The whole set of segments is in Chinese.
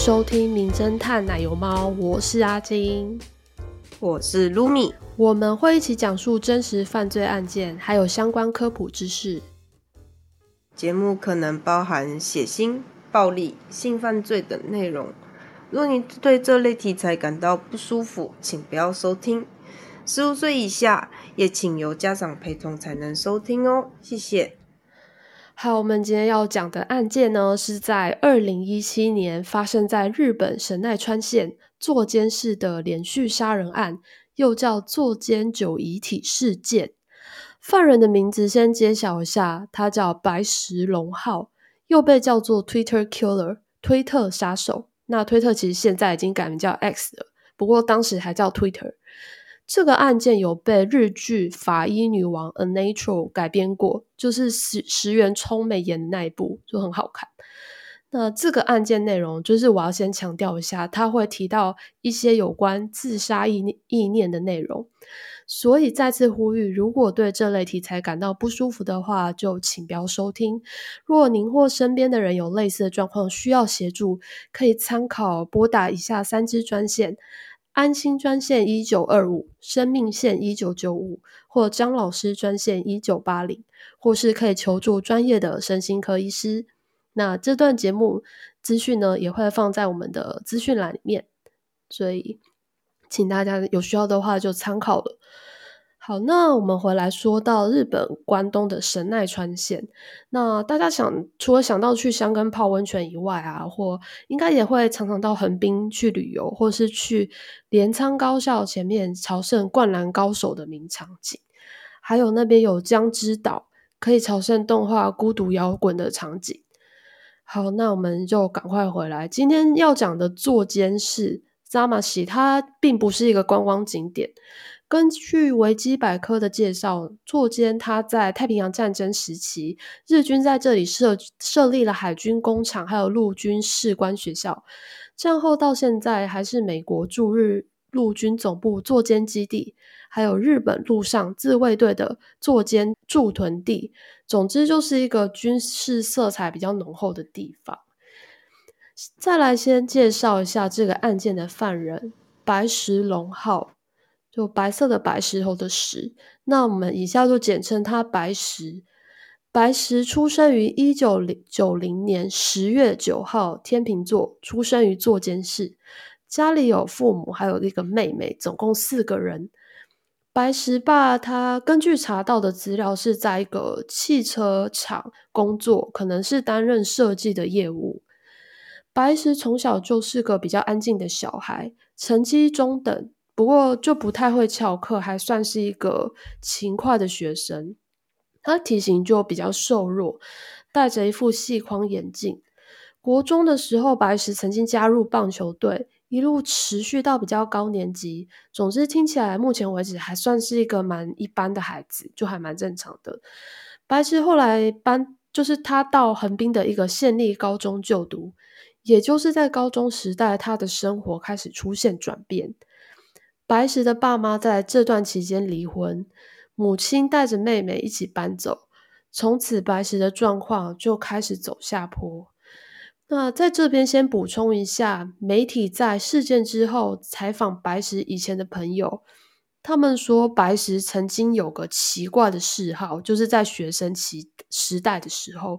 收听《名侦探奶油猫》，我是阿金，我是 Lumi，我们会一起讲述真实犯罪案件，还有相关科普知识。节目可能包含血腥、暴力、性犯罪等内容。若你对这类题材感到不舒服，请不要收听。十五岁以下也请由家长陪同才能收听哦，谢谢。好，我们今天要讲的案件呢，是在二零一七年发生在日本神奈川县座间市的连续杀人案，又叫座间九遗体事件。犯人的名字先揭晓一下，他叫白石龙浩，又被叫做 Twitter Killer 推特杀手。那推特其实现在已经改名叫 X 了，不过当时还叫 Twitter。这个案件有被日剧《法医女王》A Natural 改编过，就是石石原聪美演的那一部，就很好看。那这个案件内容，就是我要先强调一下，他会提到一些有关自杀意意念的内容，所以再次呼吁，如果对这类题材感到不舒服的话，就请不要收听。若您或身边的人有类似的状况需要协助，可以参考拨打以下三支专线。安心专线一九二五，生命线一九九五，或张老师专线一九八零，或是可以求助专业的身心科医师。那这段节目资讯呢，也会放在我们的资讯栏里面，所以请大家有需要的话就参考了。好，那我们回来说到日本关东的神奈川县。那大家想，除了想到去香根泡温泉以外啊，或应该也会常常到横滨去旅游，或是去镰仓高校前面朝圣灌篮高手的名场景。还有那边有江之岛，可以朝圣动画孤独摇滚的场景。好，那我们就赶快回来。今天要讲的座间市 Zamashi，它并不是一个观光景点。根据维基百科的介绍，座间他在太平洋战争时期，日军在这里设设立了海军工厂，还有陆军士官学校。战后到现在，还是美国驻日陆军总部座间基地，还有日本陆上自卫队的座间驻屯地。总之，就是一个军事色彩比较浓厚的地方。再来，先介绍一下这个案件的犯人白石龙浩。就白色的白石头的石，那我们以下就简称他白石。白石出生于一九零九零年十月九号，天秤座，出生于座间市。家里有父母，还有一个妹妹，总共四个人。白石爸他根据查到的资料，是在一个汽车厂工作，可能是担任设计的业务。白石从小就是个比较安静的小孩，成绩中等。不过就不太会翘课，还算是一个勤快的学生。他体型就比较瘦弱，戴着一副细框眼镜。国中的时候，白石曾经加入棒球队，一路持续到比较高年级。总之，听起来目前为止还算是一个蛮一般的孩子，就还蛮正常的。白石后来搬，就是他到横滨的一个县立高中就读，也就是在高中时代，他的生活开始出现转变。白石的爸妈在这段期间离婚，母亲带着妹妹一起搬走，从此白石的状况就开始走下坡。那在这边先补充一下，媒体在事件之后采访白石以前的朋友，他们说白石曾经有个奇怪的嗜好，就是在学生期时代的时候，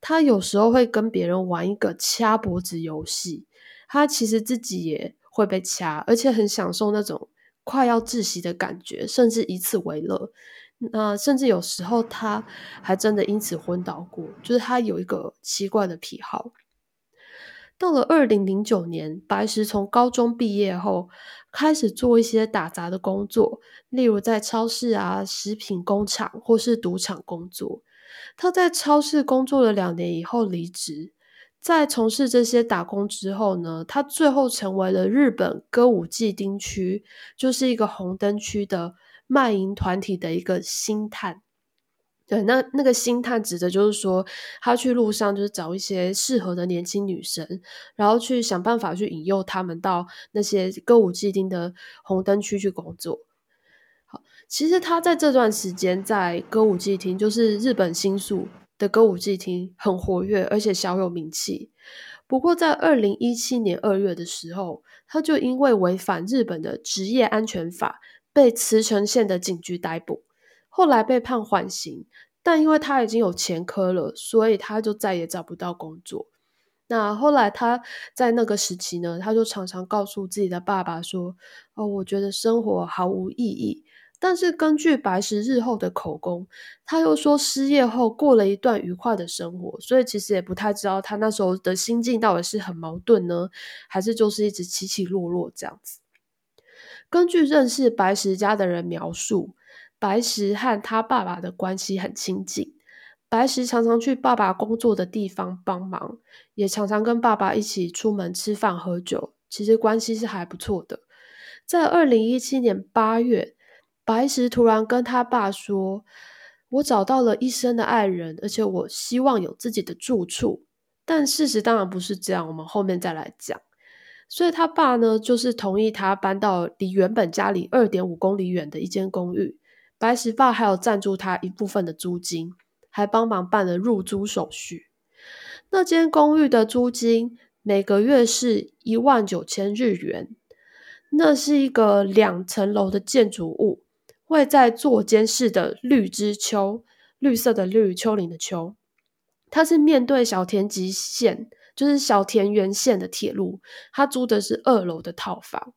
他有时候会跟别人玩一个掐脖子游戏，他其实自己也。会被掐，而且很享受那种快要窒息的感觉，甚至以此为乐。那甚至有时候他还真的因此昏倒过，就是他有一个奇怪的癖好。到了二零零九年，白石从高中毕业后，开始做一些打杂的工作，例如在超市啊、食品工厂或是赌场工作。他在超市工作了两年以后离职。在从事这些打工之后呢，他最后成为了日本歌舞伎町区，就是一个红灯区的卖淫团体的一个星探。对，那那个星探指的就是说，他去路上就是找一些适合的年轻女生，然后去想办法去引诱他们到那些歌舞伎町的红灯区去工作。好，其实他在这段时间在歌舞伎町，就是日本新宿。的歌舞伎町很活跃，而且小有名气。不过在二零一七年二月的时候，他就因为违反日本的职业安全法，被茨城县的警局逮捕，后来被判缓刑。但因为他已经有前科了，所以他就再也找不到工作。那后来他在那个时期呢，他就常常告诉自己的爸爸说：“哦，我觉得生活毫无意义。”但是根据白石日后的口供，他又说失业后过了一段愉快的生活，所以其实也不太知道他那时候的心境到底是很矛盾呢，还是就是一直起起落落这样子。根据认识白石家的人描述。白石和他爸爸的关系很亲近，白石常常去爸爸工作的地方帮忙，也常常跟爸爸一起出门吃饭喝酒，其实关系是还不错的。在二零一七年八月，白石突然跟他爸说：“我找到了一生的爱人，而且我希望有自己的住处。”但事实当然不是这样，我们后面再来讲。所以他爸呢，就是同意他搬到离原本家里二点五公里远的一间公寓。白石爸还有赞助他一部分的租金，还帮忙办了入租手续。那间公寓的租金每个月是一万九千日元。那是一个两层楼的建筑物，会在座间室的绿之丘，绿色的绿，丘陵的丘。它是面对小田急线，就是小田原线的铁路。他租的是二楼的套房。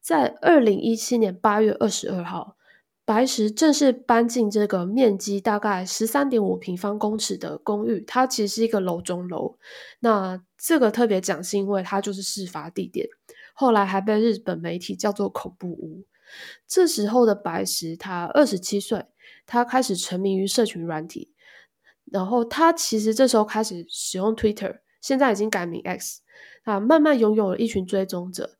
在二零一七年八月二十二号。白石正式搬进这个面积大概十三点五平方公尺的公寓，它其实是一个楼中楼。那这个特别讲是因为它就是事发地点，后来还被日本媒体叫做恐怖屋。这时候的白石他二十七岁，他开始沉迷于社群软体，然后他其实这时候开始使用 Twitter，现在已经改名 X，啊，慢慢拥有了一群追踪者。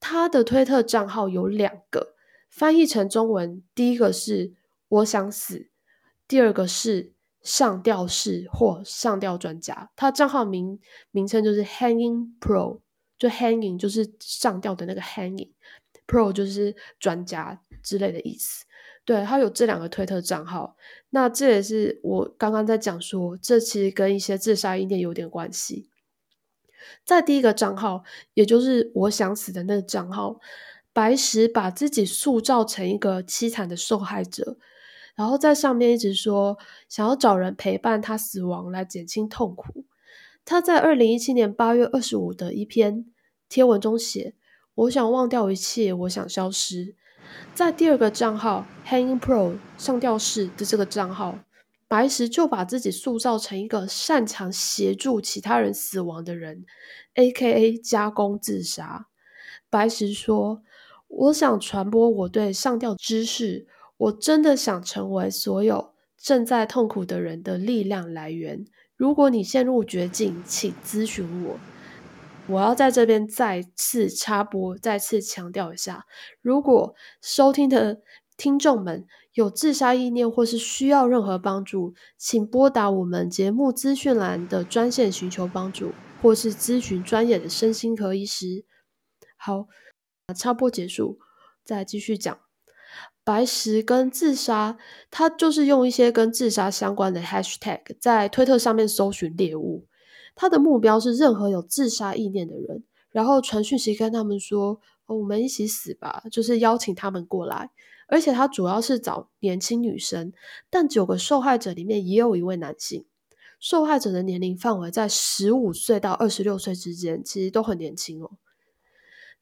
他的推特账号有两个。翻译成中文，第一个是我想死，第二个是上吊式或上吊专家。他账号名名称就是 Hanging Pro，就 Hanging 就是上吊的那个 Hanging Pro 就是专家之类的意思。对他有这两个推特账号，那这也是我刚刚在讲说，这其实跟一些自杀意念有点关系。在第一个账号，也就是我想死的那个账号。白石把自己塑造成一个凄惨的受害者，然后在上面一直说想要找人陪伴他死亡来减轻痛苦。他在二零一七年八月二十五的一篇贴文中写：“我想忘掉一切，我想消失。”在第二个账号 Hanging Pro 上吊式的这个账号，白石就把自己塑造成一个擅长协助其他人死亡的人，A.K.A 加工自杀。白石说。我想传播我对上吊知识，我真的想成为所有正在痛苦的人的力量来源。如果你陷入绝境，请咨询我。我要在这边再次插播，再次强调一下：如果收听的听众们有自杀意念或是需要任何帮助，请拨打我们节目资讯栏的专线寻求帮助，或是咨询专业的身心科医师。好。插播结束，再继续讲。白石跟自杀，他就是用一些跟自杀相关的 hashtag 在推特上面搜寻猎物。他的目标是任何有自杀意念的人，然后传讯息跟他们说：“我们一起死吧！”就是邀请他们过来。而且他主要是找年轻女生，但九个受害者里面也有一位男性。受害者的年龄范围在十五岁到二十六岁之间，其实都很年轻哦。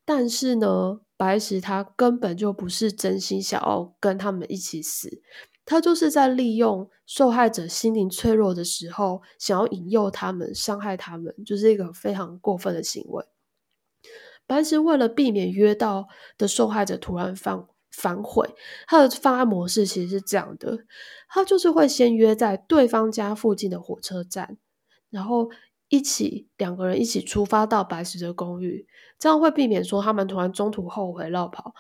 但是呢，白石他根本就不是真心想要跟他们一起死，他就是在利用受害者心灵脆弱的时候，想要引诱他们、伤害他们，就是一个非常过分的行为。白石为了避免约到的受害者突然反反悔，他的方案模式其实是这样的：他就是会先约在对方家附近的火车站，然后。一起两个人一起出发到白石的公寓，这样会避免说他们突然中途后悔绕跑。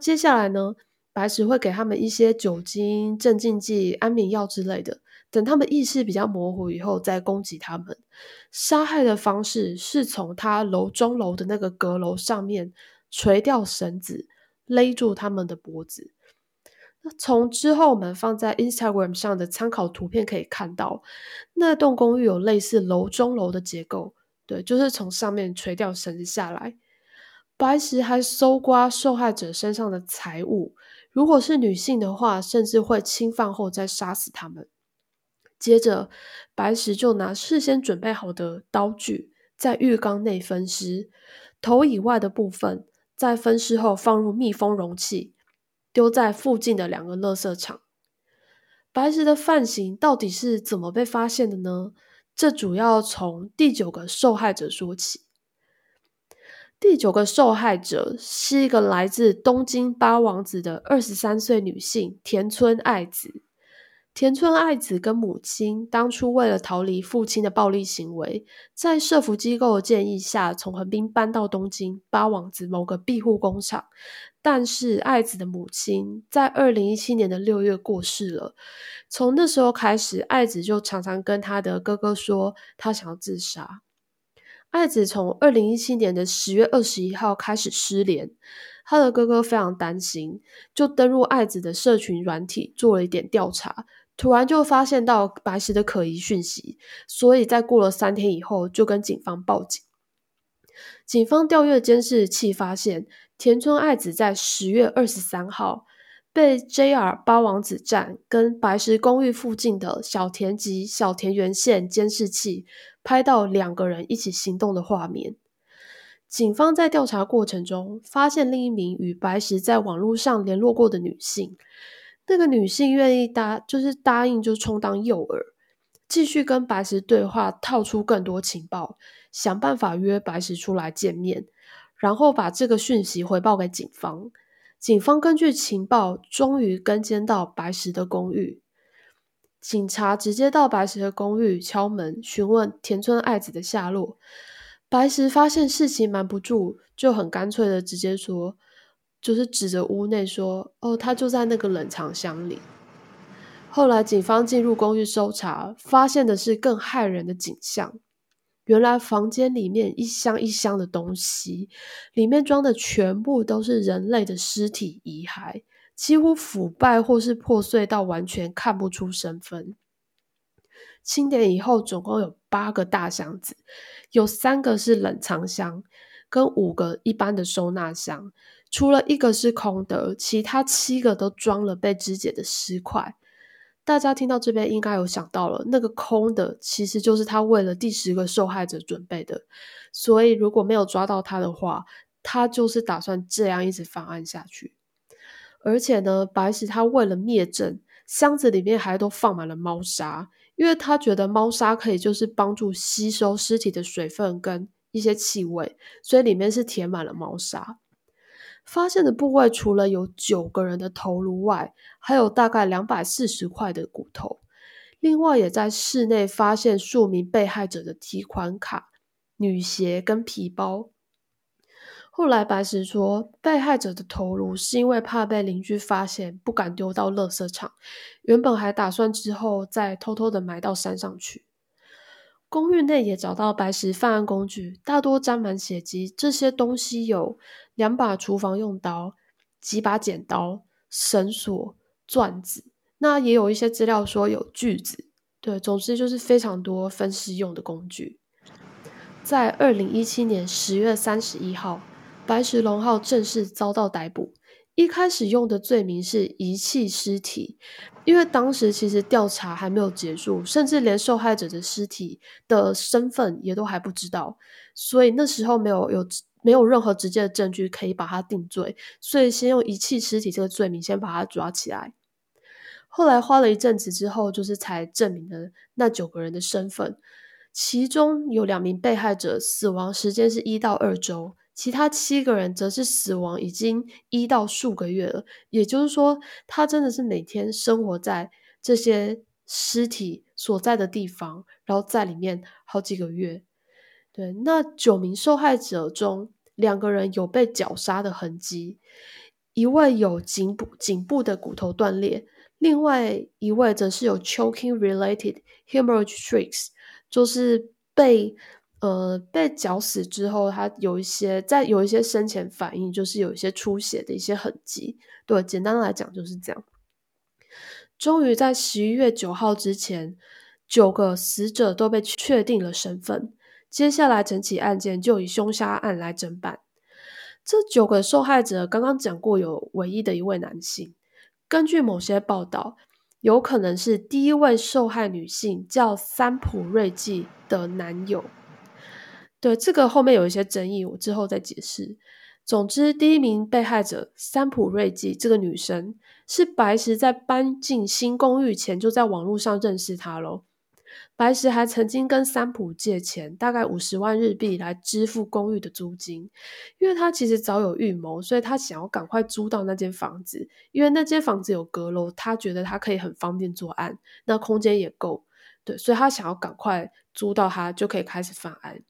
接下来呢，白石会给他们一些酒精、镇静剂、安眠药之类的，等他们意识比较模糊以后再攻击他们。杀害的方式是从他楼中楼的那个阁楼上面垂掉绳子，勒住他们的脖子。那从之后我们放在 Instagram 上的参考图片可以看到，那栋公寓有类似楼中楼的结构，对，就是从上面垂掉绳子下来。白石还搜刮受害者身上的财物，如果是女性的话，甚至会侵犯后再杀死他们。接着，白石就拿事先准备好的刀具，在浴缸内分尸，头以外的部分在分尸后放入密封容器，丢在附近的两个垃圾场。白石的犯行到底是怎么被发现的呢？这主要从第九个受害者说起。第九个受害者是一个来自东京八王子的二十三岁女性田村爱子。田村爱子跟母亲当初为了逃离父亲的暴力行为，在社服机构的建议下，从横滨搬到东京八王子某个庇护工厂。但是爱子的母亲在二零一七年的六月过世了。从那时候开始，爱子就常常跟他的哥哥说，他想要自杀。爱子从二零一七年的十月二十一号开始失联。他的哥哥非常担心，就登入爱子的社群软体做了一点调查。突然就发现到白石的可疑讯息，所以在过了三天以后，就跟警方报警。警方调阅监视器，发现田村爱子在十月二十三号被 JR 八王子站跟白石公寓附近的小田及小田园线监视器拍到两个人一起行动的画面。警方在调查过程中，发现另一名与白石在网络上联络过的女性。那个女性愿意答，就是答应，就充当诱饵，继续跟白石对话，套出更多情报，想办法约白石出来见面，然后把这个讯息回报给警方。警方根据情报，终于跟监到白石的公寓。警察直接到白石的公寓敲门，询问田村爱子的下落。白石发现事情瞒不住，就很干脆的直接说。就是指着屋内说：“哦，他就在那个冷藏箱里。”后来警方进入公寓搜查，发现的是更骇人的景象。原来房间里面一箱一箱的东西，里面装的全部都是人类的尸体遗骸，几乎腐败或是破碎到完全看不出身份。清点以后，总共有八个大箱子，有三个是冷藏箱，跟五个一般的收纳箱。除了一个是空的，其他七个都装了被肢解的尸块。大家听到这边应该有想到了，那个空的其实就是他为了第十个受害者准备的。所以如果没有抓到他的话，他就是打算这样一直犯案下去。而且呢，白石他为了灭证，箱子里面还都放满了猫砂，因为他觉得猫砂可以就是帮助吸收尸体的水分跟一些气味，所以里面是填满了猫砂。发现的部位除了有九个人的头颅外，还有大概两百四十块的骨头。另外，也在室内发现数名被害者的提款卡、女鞋跟皮包。后来，白石说，被害者的头颅是因为怕被邻居发现，不敢丢到垃圾场，原本还打算之后再偷偷的埋到山上去。公寓内也找到白石犯案工具，大多沾满血迹。这些东西有两把厨房用刀、几把剪刀、绳索、钻子。那也有一些资料说有锯子。对，总之就是非常多分尸用的工具。在二零一七年十月三十一号，白石龙浩正式遭到逮捕。一开始用的罪名是遗弃尸体，因为当时其实调查还没有结束，甚至连受害者的尸体的身份也都还不知道，所以那时候没有有没有任何直接的证据可以把他定罪，所以先用遗弃尸体这个罪名先把他抓起来。后来花了一阵子之后，就是才证明了那九个人的身份，其中有两名被害者死亡时间是一到二周。其他七个人则是死亡已经一到数个月了，也就是说，他真的是每天生活在这些尸体所在的地方，然后在里面好几个月。对，那九名受害者中，两个人有被绞杀的痕迹，一位有颈部颈部的骨头断裂，另外一位则是有 choking related hemorrhage streaks，就是被。呃，被绞死之后，他有一些在有一些生前反应，就是有一些出血的一些痕迹。对，简单的来讲就是这样。终于在十一月九号之前，九个死者都被确定了身份。接下来整起案件就以凶杀案来侦办。这九个受害者刚刚讲过，有唯一的一位男性。根据某些报道，有可能是第一位受害女性叫三浦瑞纪的男友。对这个后面有一些争议，我之后再解释。总之，第一名被害者三浦瑞纪这个女生，是白石在搬进新公寓前就在网络上认识她喽。白石还曾经跟三浦借钱，大概五十万日币来支付公寓的租金，因为他其实早有预谋，所以他想要赶快租到那间房子，因为那间房子有阁楼，他觉得他可以很方便作案，那空间也够，对，所以他想要赶快租到它，就可以开始犯案。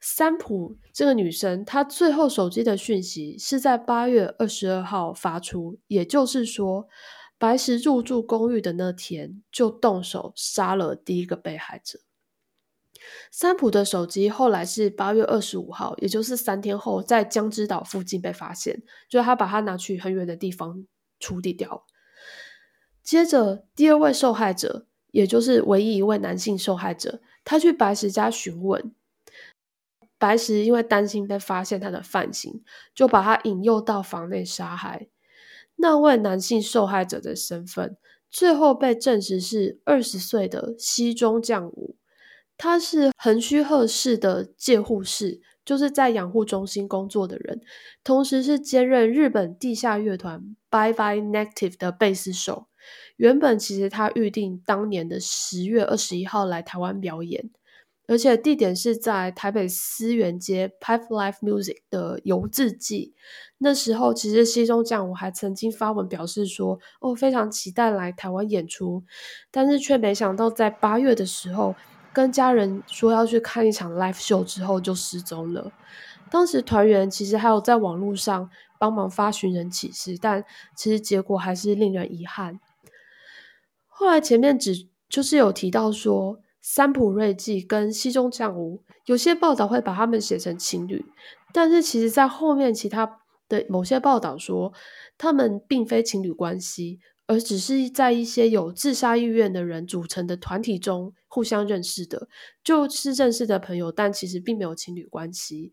三浦这个女生，她最后手机的讯息是在八月二十二号发出，也就是说，白石入住公寓的那天就动手杀了第一个被害者。三浦的手机后来是八月二十五号，也就是三天后，在江之岛附近被发现，就是他把它拿去很远的地方处理掉。接着，第二位受害者，也就是唯一一位男性受害者，他去白石家询问。白石因为担心被发现他的犯行，就把他引诱到房内杀害。那位男性受害者的身份，最后被证实是二十岁的西中将武，他是横须贺市的介护士，就是在养护中心工作的人，同时是兼任日本地下乐团 Bye Bye Negative 的贝斯手。原本其实他预定当年的十月二十一号来台湾表演。而且地点是在台北思源街 Pipe Life Music 的游字记。那时候，其实西中将我还曾经发文表示说：“哦，非常期待来台湾演出。”但是却没想到，在八月的时候，跟家人说要去看一场 live show 之后就失踪了。当时团员其实还有在网络上帮忙发寻人启事，但其实结果还是令人遗憾。后来前面只就是有提到说。三浦瑞纪跟西中将武，有些报道会把他们写成情侣，但是其实在后面其他的某些报道说，他们并非情侣关系，而只是在一些有自杀意愿的人组成的团体中互相认识的，就是认识的朋友，但其实并没有情侣关系。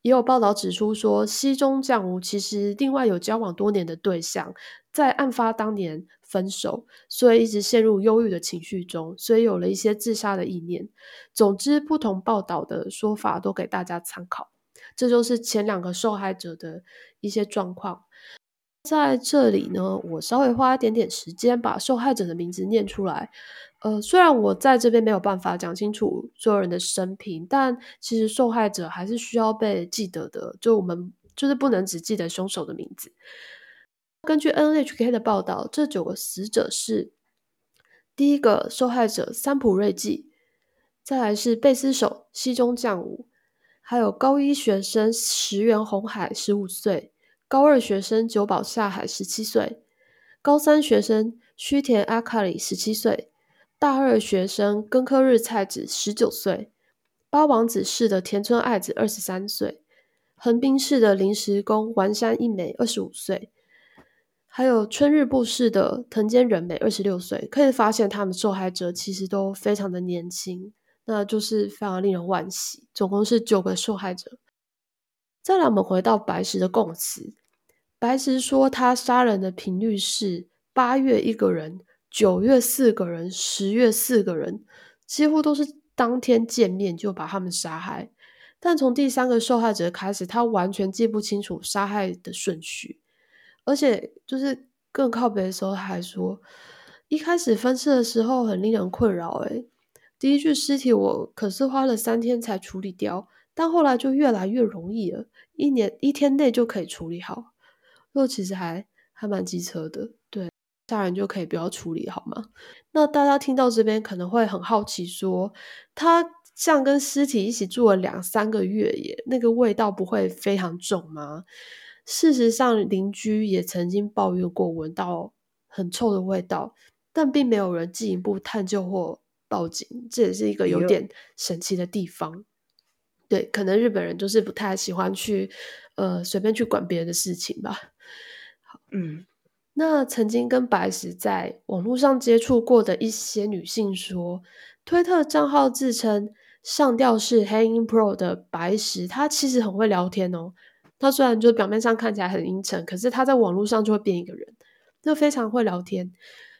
也有报道指出说，西中将武其实另外有交往多年的对象，在案发当年。分手，所以一直陷入忧郁的情绪中，所以有了一些自杀的意念。总之，不同报道的说法都给大家参考。这就是前两个受害者的一些状况。在这里呢，我稍微花一点点时间把受害者的名字念出来。呃，虽然我在这边没有办法讲清楚所有人的生平，但其实受害者还是需要被记得的。就我们就是不能只记得凶手的名字。根据 NHK 的报道，这九个死者是：第一个受害者三浦瑞纪，再来是贝斯手西中将武，还有高一学生石原红海十五岁，高二学生久保下海十七岁，高三学生须田阿卡里十七岁，大二学生根科日菜子十九岁，八王子市的田村爱子二十三岁，横滨市的临时工丸山一美二十五岁。还有春日部市的藤间仁美，二十六岁，可以发现他们受害者其实都非常的年轻，那就是非常令人惋惜。总共是九个受害者。再来，我们回到白石的供词，白石说他杀人的频率是八月一个人，九月四个人，十月四个人，几乎都是当天见面就把他们杀害。但从第三个受害者开始，他完全记不清楚杀害的顺序。而且就是更靠北的时候，还说一开始分尸的时候很令人困扰。诶第一具尸体我可是花了三天才处理掉，但后来就越来越容易了，一年一天内就可以处理好。那其实还还蛮机车的，对，杀人就可以不要处理好吗？那大家听到这边可能会很好奇，说他像跟尸体一起住了两三个月耶，那个味道不会非常重吗？事实上，邻居也曾经抱怨过闻到很臭的味道，但并没有人进一步探究或报警。这也是一个有点神奇的地方。对，可能日本人就是不太喜欢去呃随便去管别人的事情吧。好，嗯，那曾经跟白石在网络上接触过的一些女性说，推特账号自称上吊式 Hanging Pro 的白石，她其实很会聊天哦。他虽然就表面上看起来很阴沉，可是他在网络上就会变一个人，就非常会聊天。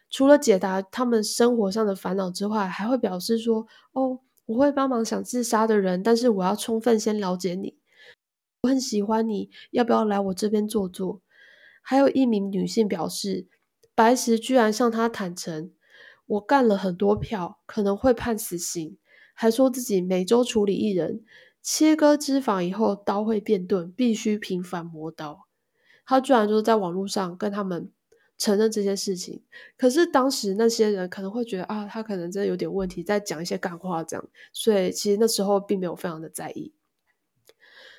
除了解答他们生活上的烦恼之外，还会表示说：“哦，我会帮忙想自杀的人，但是我要充分先了解你。我很喜欢你，要不要来我这边坐坐？”还有一名女性表示，白石居然向她坦诚：“我干了很多票，可能会判死刑。”还说自己每周处理一人。切割脂肪以后，刀会变钝，必须频繁磨刀。他居然就是在网络上跟他们承认这些事情。可是当时那些人可能会觉得啊，他可能真的有点问题，在讲一些干话这样，所以其实那时候并没有非常的在意。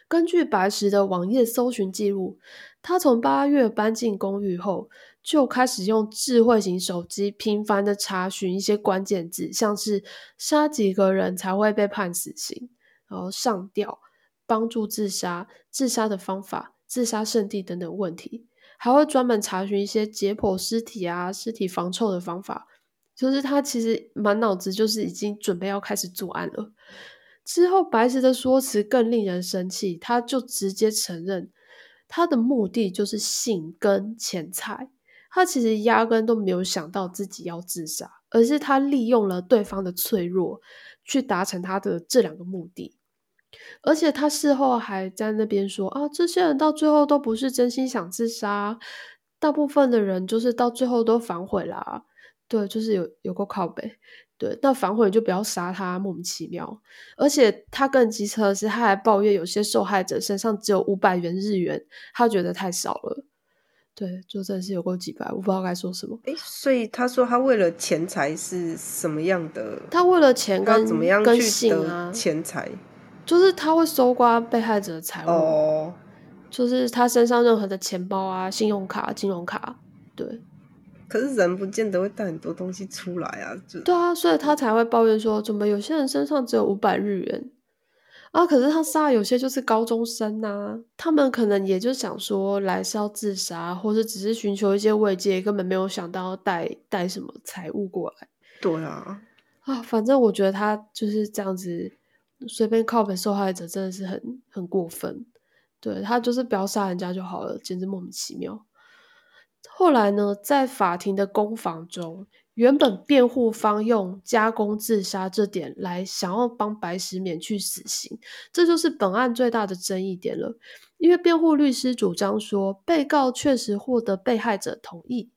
根据白石的网页搜寻记录，他从八月搬进公寓后，就开始用智慧型手机频繁的查询一些关键字，像是杀几个人才会被判死刑。然后上吊、帮助自杀、自杀的方法、自杀圣地等等问题，还会专门查询一些解剖尸体啊、尸体防臭的方法。就是他其实满脑子就是已经准备要开始作案了。之后白石的说辞更令人生气，他就直接承认他的目的就是性跟钱财。他其实压根都没有想到自己要自杀，而是他利用了对方的脆弱去达成他的这两个目的。而且他事后还在那边说啊，这些人到最后都不是真心想自杀，大部分的人就是到最后都反悔啦。对，就是有有过靠背。对，那反悔就不要杀他，莫名其妙。而且他更机车的是，他还抱怨有些受害者身上只有五百元日元，他觉得太少了。对，就真的是有过几百，我不知道该说什么。诶，所以他说他为了钱财是什么样的？他为了钱跟怎么样跟去得，钱财？就是他会搜刮被害者的财物。哦，就是他身上任何的钱包啊、信用卡、金融卡，对可是人不见得会带很多东西出来啊，就对啊，所以他才会抱怨说，怎么有些人身上只有五百日元啊？可是他杀的有些就是高中生呐、他们可能也就想说来是要自杀，或者只是寻求一些慰藉，根本没有想到要带带什么财物过来对啊，啊。反正我觉得他就是这样子随便靠北受害者，真的是很很过分。对他就是不要杀人家就好了，简直莫名其妙。后来呢，在法庭的攻防中，原本辩护方用加工自杀这点来想要帮白石免去死刑，这就是本案最大的争议点了。因为辩护律师主张说，被告确实获得被害者同意，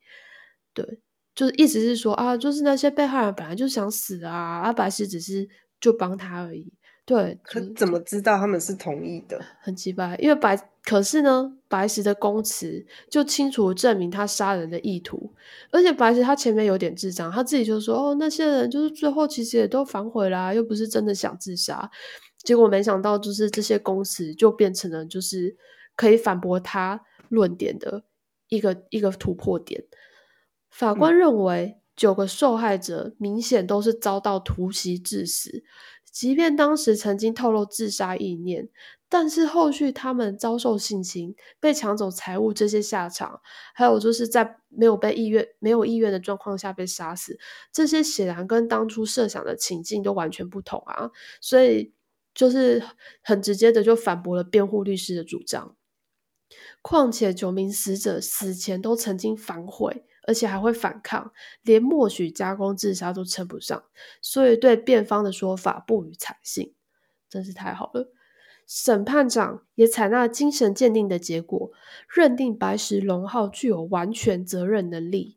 对，就是意思是说啊，就是那些被害人本来就想死啊，啊，白石只是就帮他而已。对，可怎么知道他们是同意的？很奇怪，因为白可是呢，白石的供词就清楚地证明他杀人的意图，而且白石他前面有点智障，他自己就说哦，那些人就是最后其实也都反悔啦，又不是真的想自杀，结果没想到就是这些供词就变成了就是可以反驳他论点的一个一个突破点。法官认为，九个受害者明显都是遭到突袭致死，即便当时曾经透露自杀意念，但是后续他们遭受性侵、被抢走财物这些下场，还有就是在没有被意愿、没有意愿的状况下被杀死，这些显然跟当初设想的情境都完全不同啊！所以就是很直接的就反驳了辩护律师的主张。况且九名死者死前都曾经反悔，而且还会反抗，连默许加工自杀都称不上，所以对辩方的说法不予采信，真是太好了。审判长也采纳精神鉴定的结果，认定白石龙浩具有完全责任能力。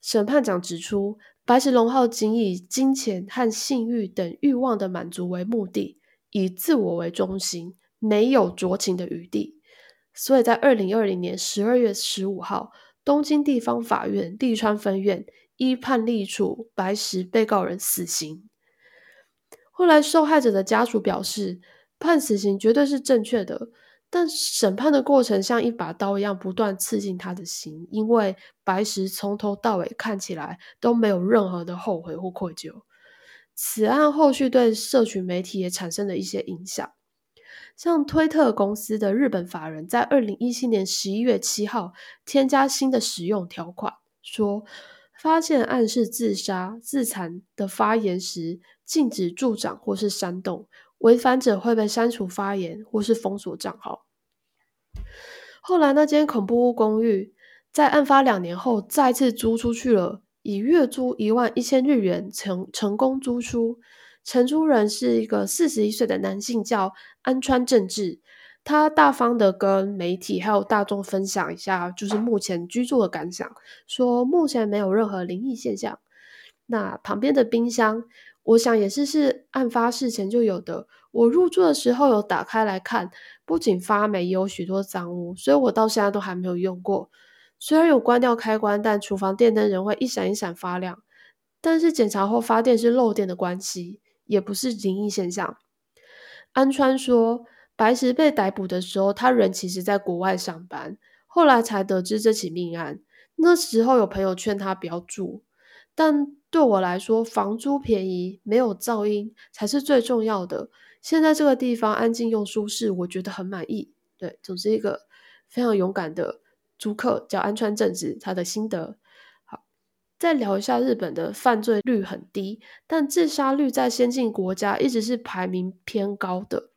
审判长指出，白石龙浩仅以金钱和性欲等欲望的满足为目的，以自我为中心，没有酌情的余地。所以在二零二零年十二月十五号，东京地方法院利川分院依判例处白石被告人死刑。后来，受害者的家属表示，判死刑绝对是正确的，但审判的过程像一把刀一样不断刺进他的心，因为白石从头到尾看起来都没有任何的后悔或愧疚。此案后续对社群媒体也产生了一些影响。像推特公司的日本法人，在二零一七年十一月七号添加新的使用条款，说发现暗示自杀、自残的发言时，禁止助长或是煽动，违反者会被删除发言或是封锁账号。后来那间恐怖屋公寓在案发两年后再次租出去了，以月租一万一千日元成成功租出。承租人是一个四十一岁的男性，叫安川正治。他大方的跟媒体还有大众分享一下，就是目前居住的感想，说目前没有任何灵异现象。那旁边的冰箱，我想也是是案发事前就有的。我入住的时候有打开来看，不仅发霉，也有许多脏污，所以我到现在都还没有用过。虽然有关掉开关，但厨房电灯仍会一闪一闪发亮。但是检查后发电是漏电的关系，也不是灵异现象。安川说。白石被逮捕的时候，他人其实在国外上班，后来才得知这起命案。那时候有朋友劝他不要住，但对我来说，房租便宜、没有噪音才是最重要的。现在这个地方安静又舒适，我觉得很满意。对，总之一个非常勇敢的租客，叫安川正直，他的心得。再聊一下日本的犯罪率很低，但自杀率在先进国家一直是排名偏高的。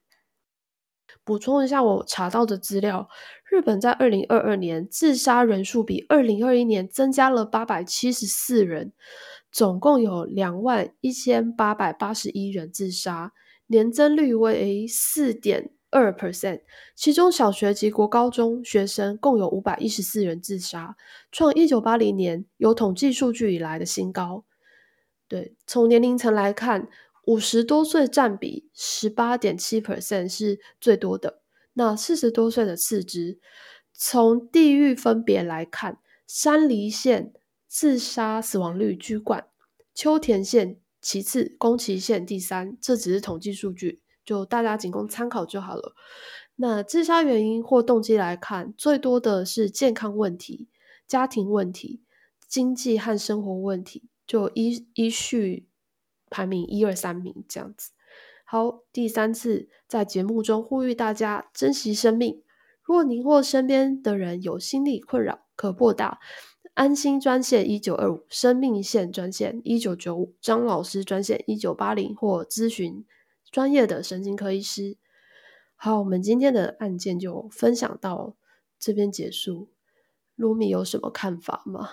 补充一下我查到的资料，日本在二零二二年自杀人数比二零二一年增加了八百七十四人，总共有两万一千八百八十一人自杀，年增率为四点二 percent，其中小学及国高中学生共有五百一十四人自杀，创一九八零年有统计数据以来的新高。对，从年龄层来看。五十多岁占比十八点七 percent 是最多的，那四十多岁的次之。从地域分别来看，山梨县自杀死亡率居冠，秋田县其次，宫崎县第三。这只是统计数据，就大家仅供参考就好了。那自杀原因或动机来看，最多的是健康问题、家庭问题、经济和生活问题，就依依序。排名一二三名这样子。好，第三次在节目中呼吁大家珍惜生命。若您或身边的人有心理困扰，可拨打安心专线一九二五、生命线专线一九九五、张老师专线一九八零，或咨询专业的神经科医师。好，我们今天的案件就分享到这边结束。卢米有什么看法吗？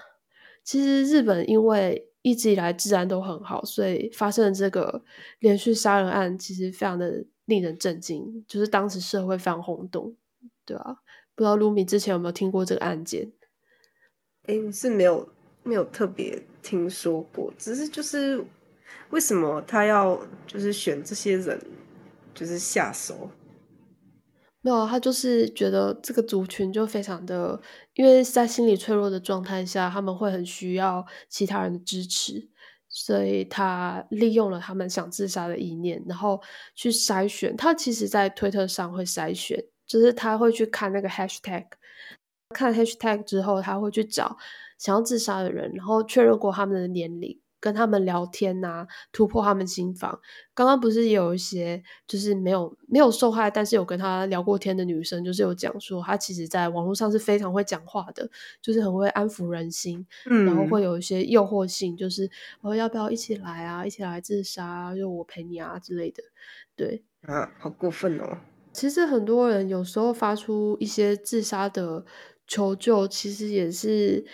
其实日本因为。一直以来治安都很好，所以发生的这个连续杀人案其实非常的令人震惊，就是当时社会非常轰动，对啊，不知道卢米之前有没有听过这个案件？哎，是没有没有特别听说过，只是就是为什么他要就是选这些人就是下手？没有，他就是觉得这个族群就非常的，因为在心理脆弱的状态下，他们会很需要其他人的支持，所以他利用了他们想自杀的意念，然后去筛选。他其实，在推特上会筛选，就是他会去看那个 hashtag，看 hashtag 之后，他会去找想要自杀的人，然后确认过他们的年龄。跟他们聊天呐，突破他们心房。刚刚不是也有一些，就是没有没有受害，但是有跟他聊过天的女生，就是有讲说，她其实在网络上是非常会讲话的，就是很会安抚人心，嗯，然后会有一些诱惑性，就是我要不要一起来啊，一起来自杀，啊就我陪你啊之类的。对啊，好过分哦。其实很多人有时候发出一些自杀的。求救其实也是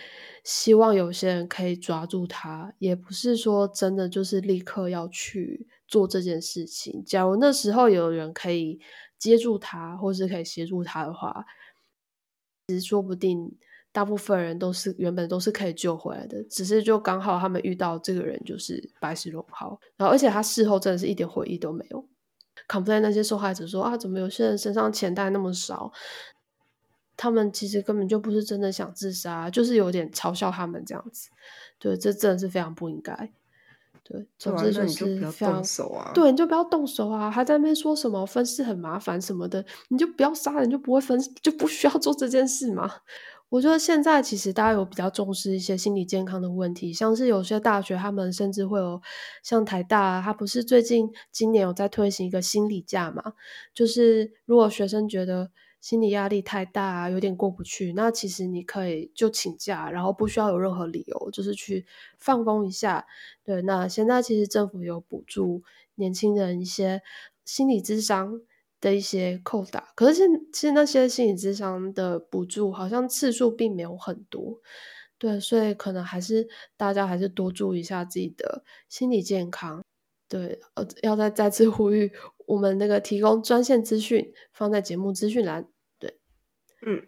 希望有些人可以抓住他，也不是说真的就是立刻要去做这件事情。假如那时候有人可以接住他，或是可以协助他的话，其实说不定大部分人都是原本都是可以救回来的。只是就刚好他们遇到这个人就是白石龙浩，然后而且他事后真的是一点回忆都没有。complain 那些受害者说啊，怎么有些人身上钱袋那么少？他们其实根本就不是真的想自杀，就是有点嘲笑他们这样子。对，这真的是非常不应该。对，总之就是非常对，你就不要动手啊！还在那边说什么分尸很麻烦什么的，你就不要杀人，就不会分，就不需要做这件事嘛。我觉得现在其实大家有比较重视一些心理健康的问题，像是有些大学他们甚至会有像台大，它不是最近今年有在推行一个心理假嘛？就是如果学生觉得心理压力太大，有点过不去，那其实你可以就请假，然后不需要有任何理由，就是去放工一下。对，那现在其实政府有补助年轻人一些心理智商。的一些扣打，可是现其实那些心理智商的补助好像次数并没有很多，对，所以可能还是大家还是多注意一下自己的心理健康，对，呃，要再再次呼吁我们那个提供专线资讯放在节目资讯栏，对，嗯。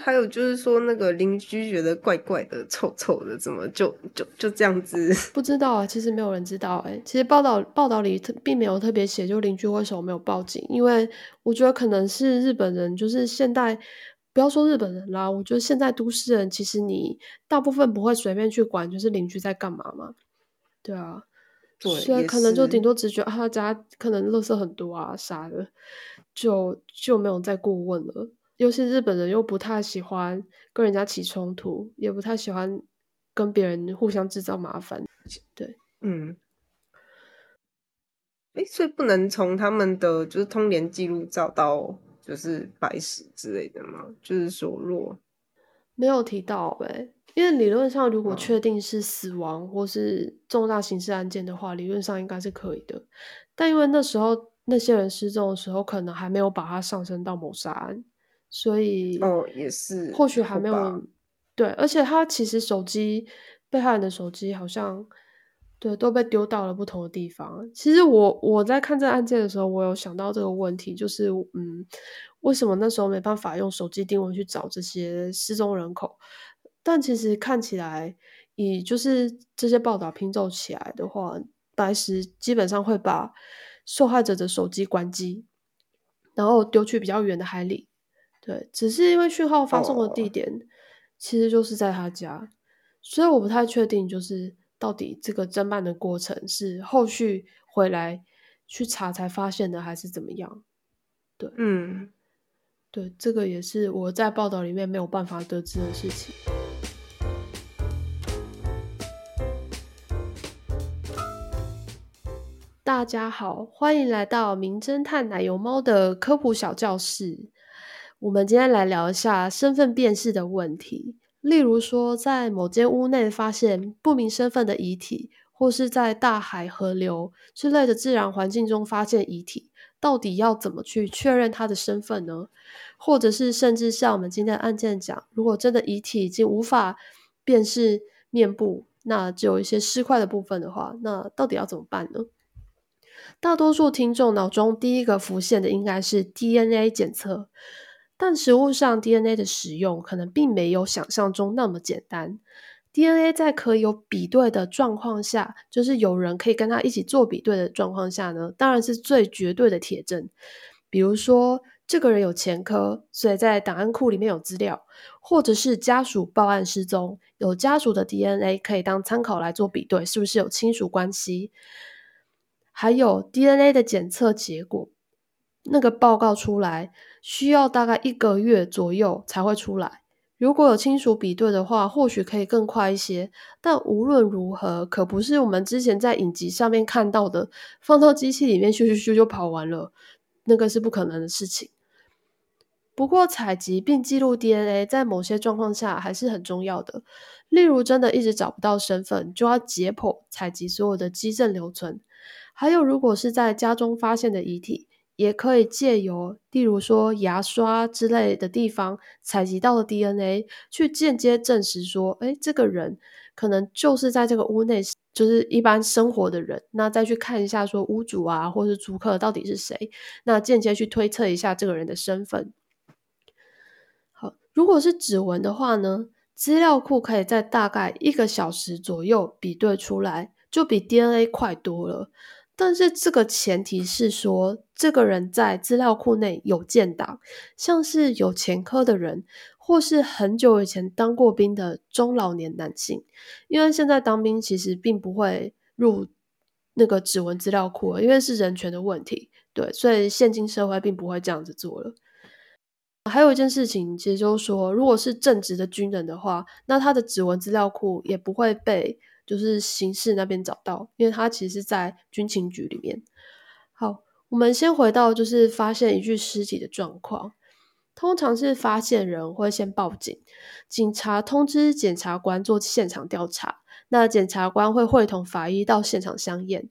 还有就是说，那个邻居觉得怪怪的、臭臭的，怎么就就就这样子？不知道啊，其实没有人知道。哎，其实报道报道里并没有特别写，就邻居为什么没有报警？因为我觉得可能是日本人，就是现代，不要说日本人啦，我觉得现在都市人其实你大部分不会随便去管，就是邻居在干嘛嘛。对啊，所以可能就顶多只觉得他家可能垃圾很多啊啥的，就就没有再过问了。尤其日本人又不太喜欢跟人家起冲突，也不太喜欢跟别人互相制造麻烦。对，嗯，哎，所以不能从他们的就是通联记录找到就是白史之类的吗？就是说若没有提到哎，因为理论上如果确定是死亡或是重大刑事案件的话，理论上应该是可以的。但因为那时候那些人失踪的时候，可能还没有把它上升到谋杀案。所以哦，也是，或许还没有对，而且他其实手机被害人的手机好像对都被丢到了不同的地方。其实我我在看这个案件的时候，我有想到这个问题，就是嗯，为什么那时候没办法用手机定位去找这些失踪人口？但其实看起来，以就是这些报道拼凑起来的话，白石基本上会把受害者的手机关机，然后丢去比较远的海里。对，只是因为讯号发送的地点其实就是在他家，所以我不太确定，就是到底这个侦办的过程是后续回来去查才发现的，还是怎么样？对，嗯，对，这个也是我在报道里面没有办法得知的事情。大家好，欢迎来到名侦探奶油猫的科普小教室。我们今天来聊一下身份辨识的问题。例如说，在某间屋内发现不明身份的遗体，或是在大海、河流之类的自然环境中发现遗体，到底要怎么去确认他的身份呢？或者是甚至像我们今天的案件讲，如果真的遗体已经无法辨识面部，那只有一些尸块的部分的话，那到底要怎么办呢？大多数听众脑中第一个浮现的应该是 DNA 检测。但实物上，DNA 的使用可能并没有想象中那么简单。DNA 在可以有比对的状况下，就是有人可以跟他一起做比对的状况下呢，当然是最绝对的铁证。比如说，这个人有前科，所以在档案库里面有资料，或者是家属报案失踪，有家属的 DNA 可以当参考来做比对，是不是有亲属关系？还有 DNA 的检测结果。那个报告出来需要大概一个月左右才会出来。如果有亲属比对的话，或许可以更快一些。但无论如何，可不是我们之前在影集上面看到的，放到机器里面咻咻咻就跑完了，那个是不可能的事情。不过，采集并记录 DNA 在某些状况下还是很重要的。例如，真的一直找不到身份，就要解剖采集所有的基证留存。还有，如果是在家中发现的遗体。也可以借由，例如说牙刷之类的地方采集到的 DNA，去间接证实说，哎，这个人可能就是在这个屋内，就是一般生活的人。那再去看一下，说屋主啊，或是租客到底是谁，那间接去推测一下这个人的身份。好，如果是指纹的话呢，资料库可以在大概一个小时左右比对出来，就比 DNA 快多了。但是这个前提是说，这个人在资料库内有建档，像是有前科的人，或是很久以前当过兵的中老年男性。因为现在当兵其实并不会入那个指纹资料库，因为是人权的问题。对，所以现今社会并不会这样子做了。还有一件事情，其实就是说，如果是正职的军人的话，那他的指纹资料库也不会被就是刑事那边找到，因为他其实在军情局里面。好，我们先回到就是发现一具尸体的状况。通常是发现人会先报警，警察通知检察官做现场调查，那检察官会会同法医到现场相验。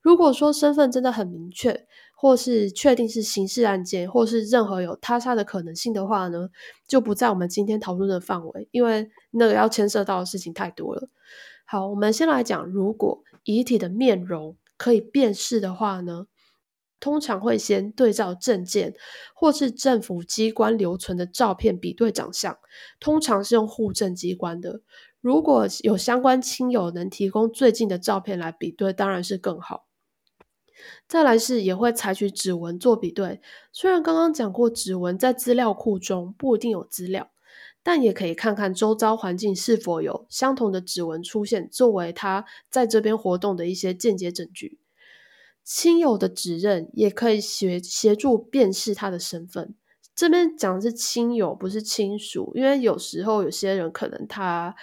如果说身份真的很明确，或是确定是刑事案件，或是任何有他杀的可能性的话呢，就不在我们今天讨论的范围，因为那个要牵涉到的事情太多了。好，我们先来讲，如果遗体的面容可以辨识的话呢？通常会先对照证件或是政府机关留存的照片比对长相，通常是用户政机关的。如果有相关亲友能提供最近的照片来比对，当然是更好。再来是也会采取指纹做比对，虽然刚刚讲过指纹在资料库中不一定有资料，但也可以看看周遭环境是否有相同的指纹出现，作为他在这边活动的一些间接证据。亲友的指认也可以协协助辨识他的身份。这边讲的是亲友，不是亲属，因为有时候有些人可能他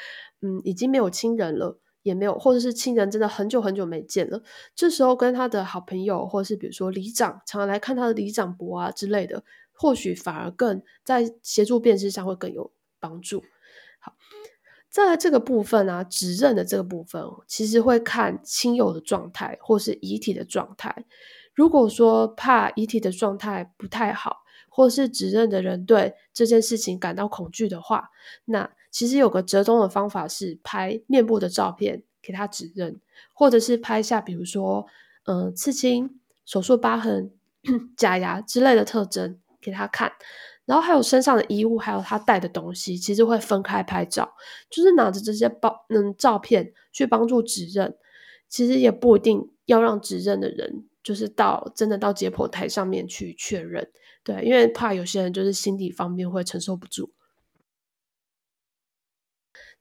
嗯已经没有亲人了，也没有，或者是亲人真的很久很久没见了，这时候跟他的好朋友，或者是比如说里长，常常来看他的里长伯啊之类的，或许反而更在协助辨识上会更有帮助。好。在这个部分啊，指认的这个部分，其实会看亲友的状态或是遗体的状态。如果说怕遗体的状态不太好，或是指认的人对这件事情感到恐惧的话，那其实有个折中的方法是拍面部的照片给他指认，或者是拍下比如说嗯刺青、手术疤痕、假牙之类的特征给他看。然后还有身上的衣物，还有他带的东西，其实会分开拍照，就是拿着这些包嗯照片去帮助指认，其实也不一定要让指认的人就是到真的到解剖台上面去确认，对，因为怕有些人就是心理方面会承受不住。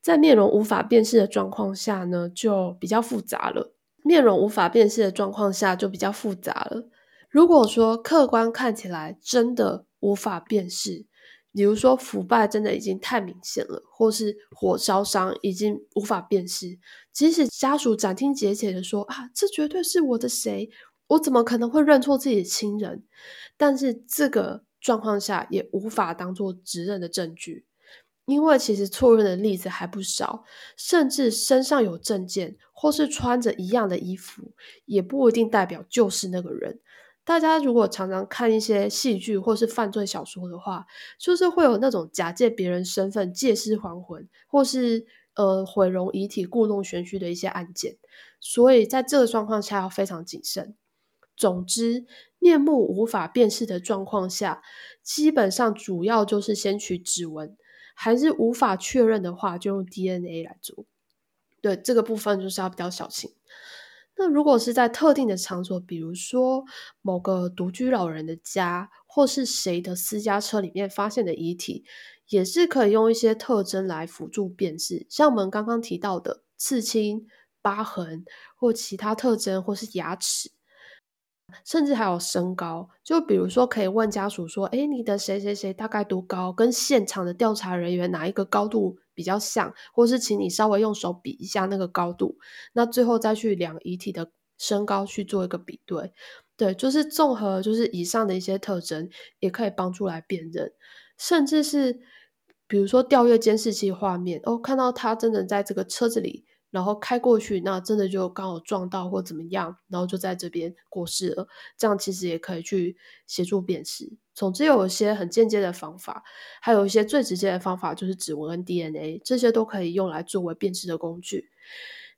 在面容无法辨识的状况下呢，就比较复杂了。面容无法辨识的状况下就比较复杂了。如果说客观看起来真的。无法辨识，比如说腐败真的已经太明显了，或是火烧伤已经无法辨识。即使家属斩钉截铁的说啊，这绝对是我的谁，我怎么可能会认错自己的亲人？但是这个状况下也无法当做指认的证据，因为其实错认的例子还不少，甚至身上有证件或是穿着一样的衣服，也不一定代表就是那个人。大家如果常常看一些戏剧或是犯罪小说的话，就是会有那种假借别人身份借尸还魂，或是呃毁容遗体、故弄玄虚的一些案件。所以在这个状况下要非常谨慎。总之，面目无法辨识的状况下，基本上主要就是先取指纹，还是无法确认的话，就用 DNA 来做。对这个部分就是要比较小心。那如果是在特定的场所，比如说某个独居老人的家，或是谁的私家车里面发现的遗体，也是可以用一些特征来辅助辨识，像我们刚刚提到的刺青、疤痕，或其他特征，或是牙齿。甚至还有身高，就比如说可以问家属说：“哎，你的谁谁谁大概多高？跟现场的调查人员哪一个高度比较像？或是请你稍微用手比一下那个高度，那最后再去量遗体的身高去做一个比对。对，就是综合就是以上的一些特征，也可以帮助来辨认，甚至是比如说调阅监视器画面，哦，看到他真的在这个车子里。”然后开过去，那真的就刚好撞到或怎么样，然后就在这边过世了。这样其实也可以去协助辨识。总之有一些很间接的方法，还有一些最直接的方法，就是指纹跟 DNA，这些都可以用来作为辨识的工具。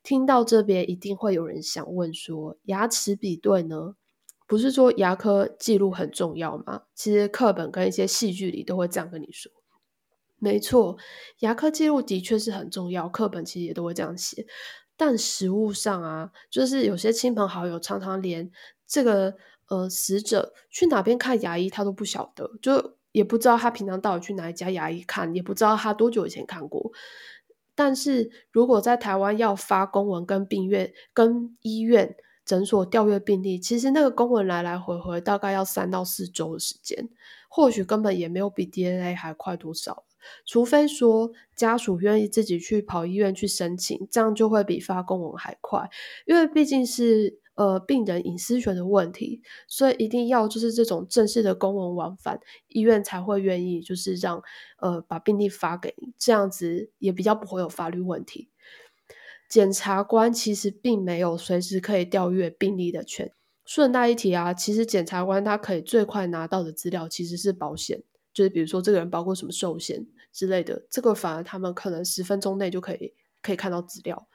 听到这边一定会有人想问说，牙齿比对呢？不是说牙科记录很重要吗？其实课本跟一些戏剧里都会这样跟你说。没错，牙科记录的确是很重要，课本其实也都会这样写。但实物上啊，就是有些亲朋好友常常连这个呃死者去哪边看牙医他都不晓得，就也不知道他平常到底去哪一家牙医看，也不知道他多久以前看过。但是如果在台湾要发公文跟病院、跟医院。诊所调阅病历，其实那个公文来来回回大概要三到四周的时间，或许根本也没有比 DNA 还快多少。除非说家属愿意自己去跑医院去申请，这样就会比发公文还快，因为毕竟是呃病人隐私权的问题，所以一定要就是这种正式的公文往返，医院才会愿意就是让呃把病历发给你，这样子也比较不会有法律问题。检察官其实并没有随时可以调阅病历的权。顺带一提啊，其实检察官他可以最快拿到的资料其实是保险，就是比如说这个人包括什么寿险之类的，这个反而他们可能十分钟内就可以可以看到资料。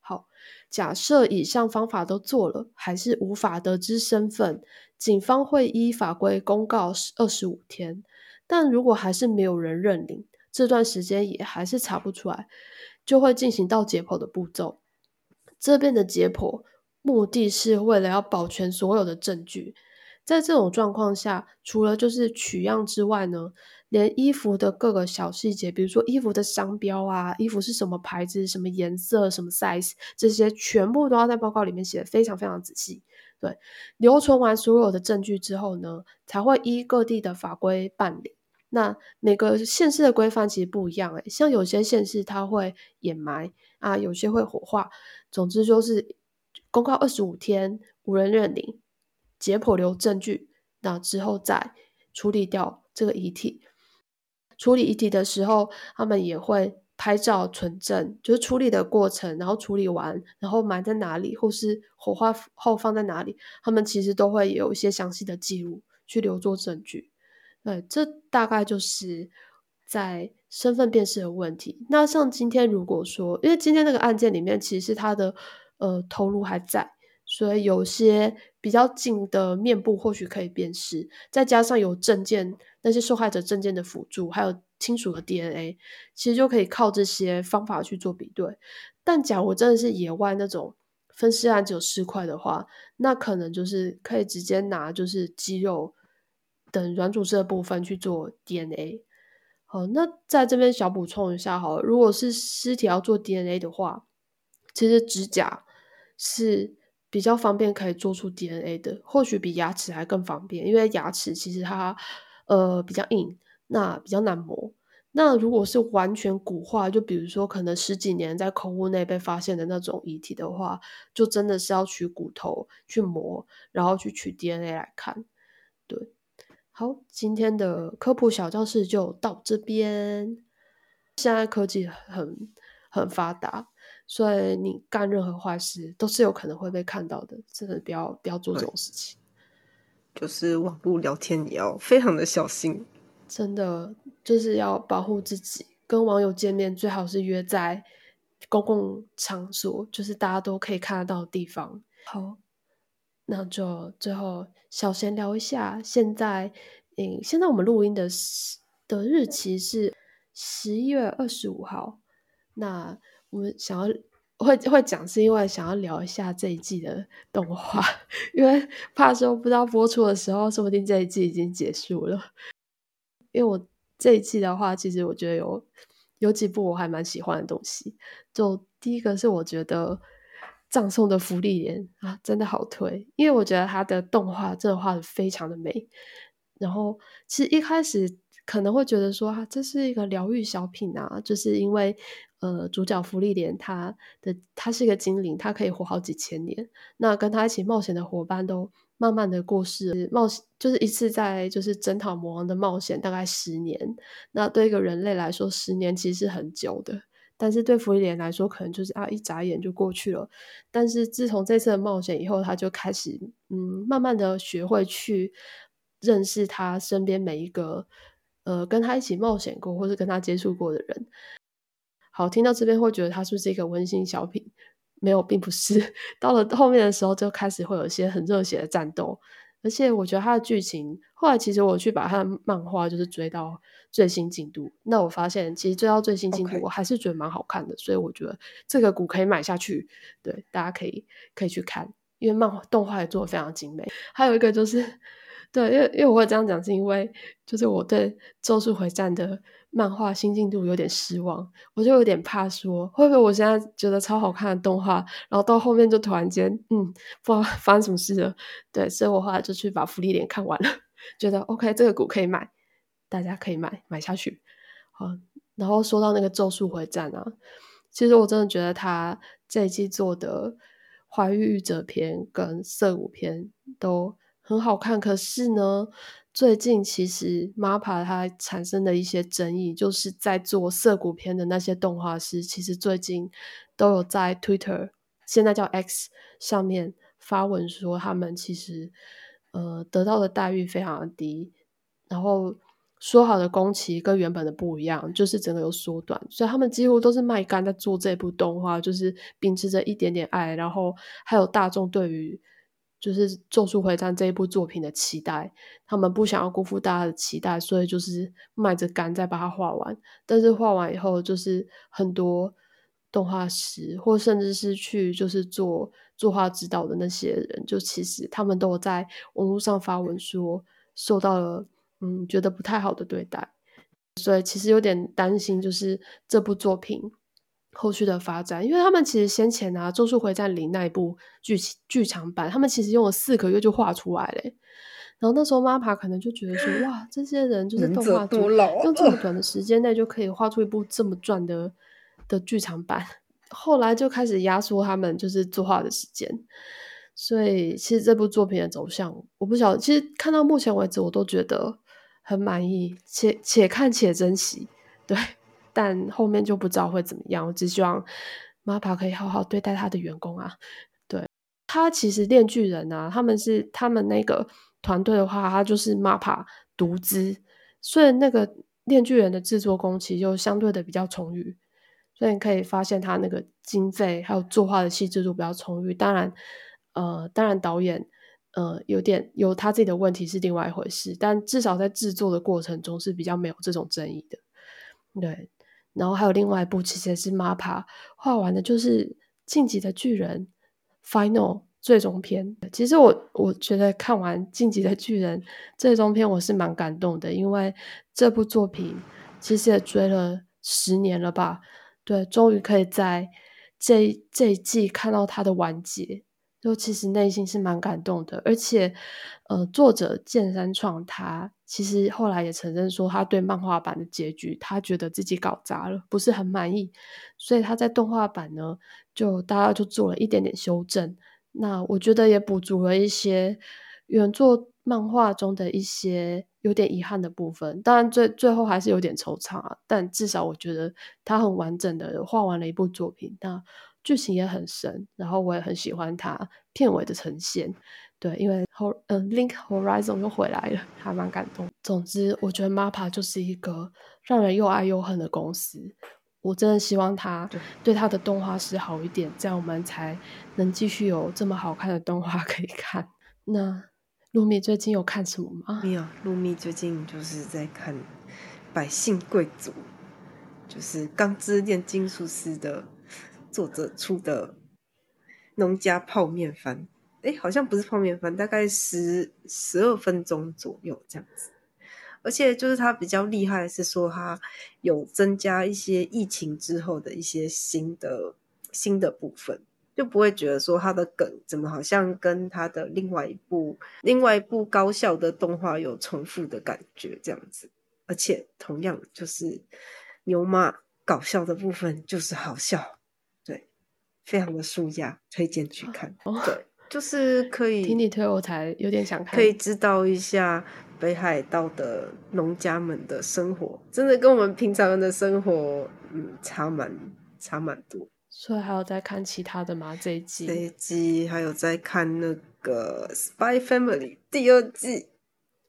好，假设以上方法都做了，还是无法得知身份，警方会依法规公告二十五天。但如果还是没有人认领，这段时间也还是查不出来。就会进行到解剖的步骤。这边的解剖目的是为了要保全所有的证据。在这种状况下，除了就是取样之外呢，连衣服的各个小细节，比如说衣服的商标啊，衣服是什么牌子、什么颜色、什么 size，这些全部都要在报告里面写的非常非常仔细。对，留存完所有的证据之后呢，才会依各地的法规办理。那每个县市的规范其实不一样诶，像有些县市它会掩埋啊，有些会火化，总之就是公告二十五天无人认领，解剖留证据，那之后再处理掉这个遗体。处理遗体的时候，他们也会拍照存证，就是处理的过程，然后处理完，然后埋在哪里，或是火化后放在哪里，他们其实都会有一些详细的记录，去留作证据。对，这大概就是在身份辨识的问题。那像今天如果说，因为今天那个案件里面，其实他的呃头颅还在，所以有些比较近的面部或许可以辨识，再加上有证件那些受害者证件的辅助，还有亲属的 DNA，其实就可以靠这些方法去做比对。但假如真的是野外那种分尸案只有尸块的话，那可能就是可以直接拿就是肌肉。等软组织的部分去做 DNA，好，那在这边小补充一下，好，如果是尸体要做 DNA 的话，其实指甲是比较方便可以做出 DNA 的，或许比牙齿还更方便，因为牙齿其实它呃比较硬，那比较难磨。那如果是完全骨化，就比如说可能十几年在空屋内被发现的那种遗体的话，就真的是要取骨头去磨，然后去取 DNA 来看，对。好，今天的科普小教室就到这边。现在科技很很发达，所以你干任何坏事都是有可能会被看到的，真的不要不要做这种事情。就是网络聊天也要非常的小心，真的就是要保护自己。跟网友见面最好是约在公共场所，就是大家都可以看得到的地方。好。那就最后小闲聊一下，现在，嗯，现在我们录音的的日期是十一月二十五号。那我们想要会会讲，是因为想要聊一下这一季的动画，因为怕说不知道播出的时候，说不定这一季已经结束了。因为我这一季的话，其实我觉得有有几部我还蛮喜欢的东西。就第一个是我觉得。葬送的福利莲啊，真的好推，因为我觉得它的动画真的画的非常的美。然后其实一开始可能会觉得说啊，这是一个疗愈小品啊，就是因为呃主角福利莲他的他是一个精灵，他可以活好几千年。那跟他一起冒险的伙伴都慢慢的过世，冒险就是一次在就是征讨魔王的冒险，大概十年。那对一个人类来说，十年其实是很久的。但是对福利莲来说，可能就是啊，一眨眼就过去了。但是自从这次的冒险以后，他就开始嗯，慢慢的学会去认识他身边每一个呃，跟他一起冒险过或是跟他接触过的人。好，听到这边会觉得它是不是一个温馨小品？没有，并不是。到了后面的时候，就开始会有一些很热血的战斗。而且我觉得它的剧情，后来其实我去把它的漫画就是追到最新进度，那我发现其实追到最新进度，我还是觉得蛮好看的，所以我觉得这个股可以买下去，对，大家可以可以去看，因为漫画动画也做的非常精美。还有一个就是对，因为因为我会这样讲，是因为就是我对《咒术回战》的漫画新进度有点失望，我就有点怕说会不会我现在觉得超好看的动画，然后到后面就突然间嗯不知道 发生什么事了。对，所以我后来就去把福利点看完了，觉得 OK 这个股可以买，大家可以买买下去。好，然后说到那个《咒术回战》啊，其实我真的觉得他这一季做的。怀玉者篇跟色舞篇都很好看，可是呢，最近其实 MAPA 它产生的一些争议，就是在做涩谷篇的那些动画师，其实最近都有在 Twitter，现在叫 X 上面发文说，他们其实呃得到的待遇非常的低，然后。说好的工期跟原本的不一样，就是整个有缩短，所以他们几乎都是卖干在做这部动画，就是秉持着一点点爱，然后还有大众对于就是《咒术回战》这一部作品的期待，他们不想要辜负大家的期待，所以就是卖着干再把它画完。但是画完以后，就是很多动画师或甚至是去就是做作画指导的那些人，就其实他们都有在网络上发文说受到了。嗯，觉得不太好的对待，所以其实有点担心，就是这部作品后续的发展，因为他们其实先前啊《咒术回战》里那一部剧剧场版，他们其实用了四个月就画出来嘞。然后那时候 MAPA 可能就觉得说，哇，这些人就是动画组，用这么短的时间内就可以画出一部这么赚的的剧场版。后来就开始压缩他们就是作画的时间。所以其实这部作品的走向，我不晓得。其实看到目前为止，我都觉得。很满意，且且看且珍惜，对，但后面就不知道会怎么样。我只希望 MAPA 可以好好对待他的员工啊。对他其实炼巨人啊，他们是他们那个团队的话，他就是 MAPA 独资，所以那个炼巨人的制作工期就相对的比较充裕，所以你可以发现他那个经费还有作画的细致度比较充裕。当然，呃，当然导演。呃，有点有他自己的问题是另外一回事，但至少在制作的过程中是比较没有这种争议的。对，然后还有另外一部，其实是 MAPA 画完的，就是《晋级的巨人》Final 最终篇。其实我我觉得看完《晋级的巨人》最终篇，我是蛮感动的，因为这部作品其实也追了十年了吧？对，终于可以在这这一季看到它的完结。就其实内心是蛮感动的，而且，呃，作者剑山创他其实后来也承认说，他对漫画版的结局他觉得自己搞砸了，不是很满意，所以他在动画版呢，就大家就做了一点点修正。那我觉得也补足了一些原作漫画中的一些有点遗憾的部分。当然最最后还是有点惆怅啊，但至少我觉得他很完整的画完了一部作品。那剧情也很深，然后我也很喜欢它片尾的呈现，对，因为后嗯，Link Horizon 又回来了，还蛮感动。总之，我觉得 MAPA 就是一个让人又爱又恨的公司，我真的希望他对他的动画师好一点，这样我们才能继续有这么好看的动画可以看。那露米最近有看什么吗？没有，露米最近就是在看《百姓贵族》，就是《钢之炼金术师》的。作者出的农家泡面番，哎，好像不是泡面番，大概十十二分钟左右这样子。而且就是他比较厉害，是说他有增加一些疫情之后的一些新的新的部分，就不会觉得说他的梗怎么好像跟他的另外一部另外一部高效的动画有重复的感觉这样子。而且同样就是牛妈搞笑的部分就是好笑。对非常的舒压，推荐去看。对，就是可以听你推，我才有点想看。可以知道一下北海道的农家们的生活，真的跟我们平常人的生活，嗯，差蛮差蛮多。所以还有在看其他的吗？这一季？这一季还有在看那个《Spy Family》第二季。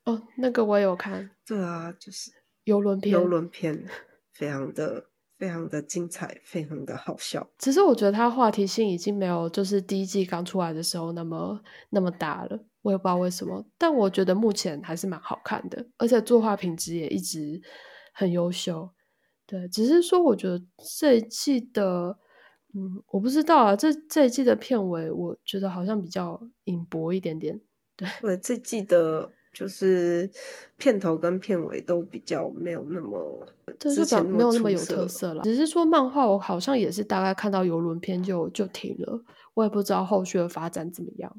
哦，那个我有看。对啊，就是游轮片，游轮片，非常的。非常的精彩，非常的好笑。只是我觉得它话题性已经没有就是第一季刚出来的时候那么那么大了。我也不知道为什么，但我觉得目前还是蛮好看的，而且作画品质也一直很优秀。对，只是说我觉得这一季的，嗯，我不知道啊，这这一季的片尾，我觉得好像比较隐薄一点点。对，我，这季的就是片头跟片尾都比较没有那么，就是没有那么有特色了。只是说漫画，我好像也是大概看到游轮篇就就停了，我也不知道后续的发展怎么样。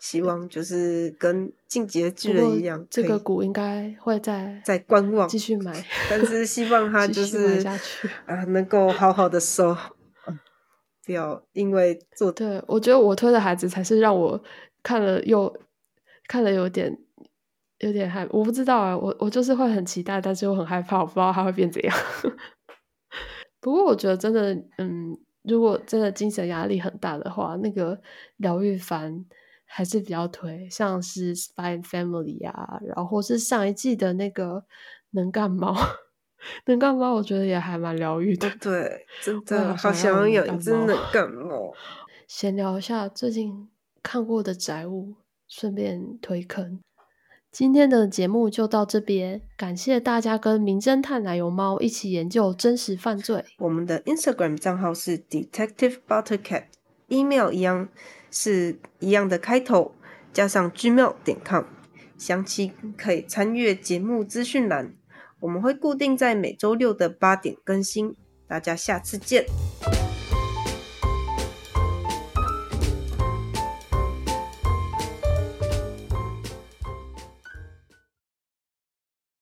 希望就是跟进阶巨人一样，这个股应该会在在观望，继续买。但是希望 它就是啊，能够好好的收，不要因为做。对我觉得我推的孩子才是让我看了又看了有点有点害，我不知道啊，我我就是会很期待，但是又很害怕，我不知道他会变怎样。不过我觉得真的，嗯，如果真的精神压力很大的话，那个疗愈番。还是比较推，像是《Spy Family》啊，然后或是上一季的那个《能干猫》，《能干猫》我觉得也还蛮疗愈的。对，真的好想要养一只能干猫。闲聊一下最近看过的宅物，顺便推坑。今天的节目就到这边，感谢大家跟名侦探奶油猫一起研究真实犯罪。我们的 Instagram 账号是 Detective Buttercat，email 一样。是一样的开头，加上 gmail 点 com，详情可以参阅节目资讯栏。我们会固定在每周六的八点更新，大家下次见。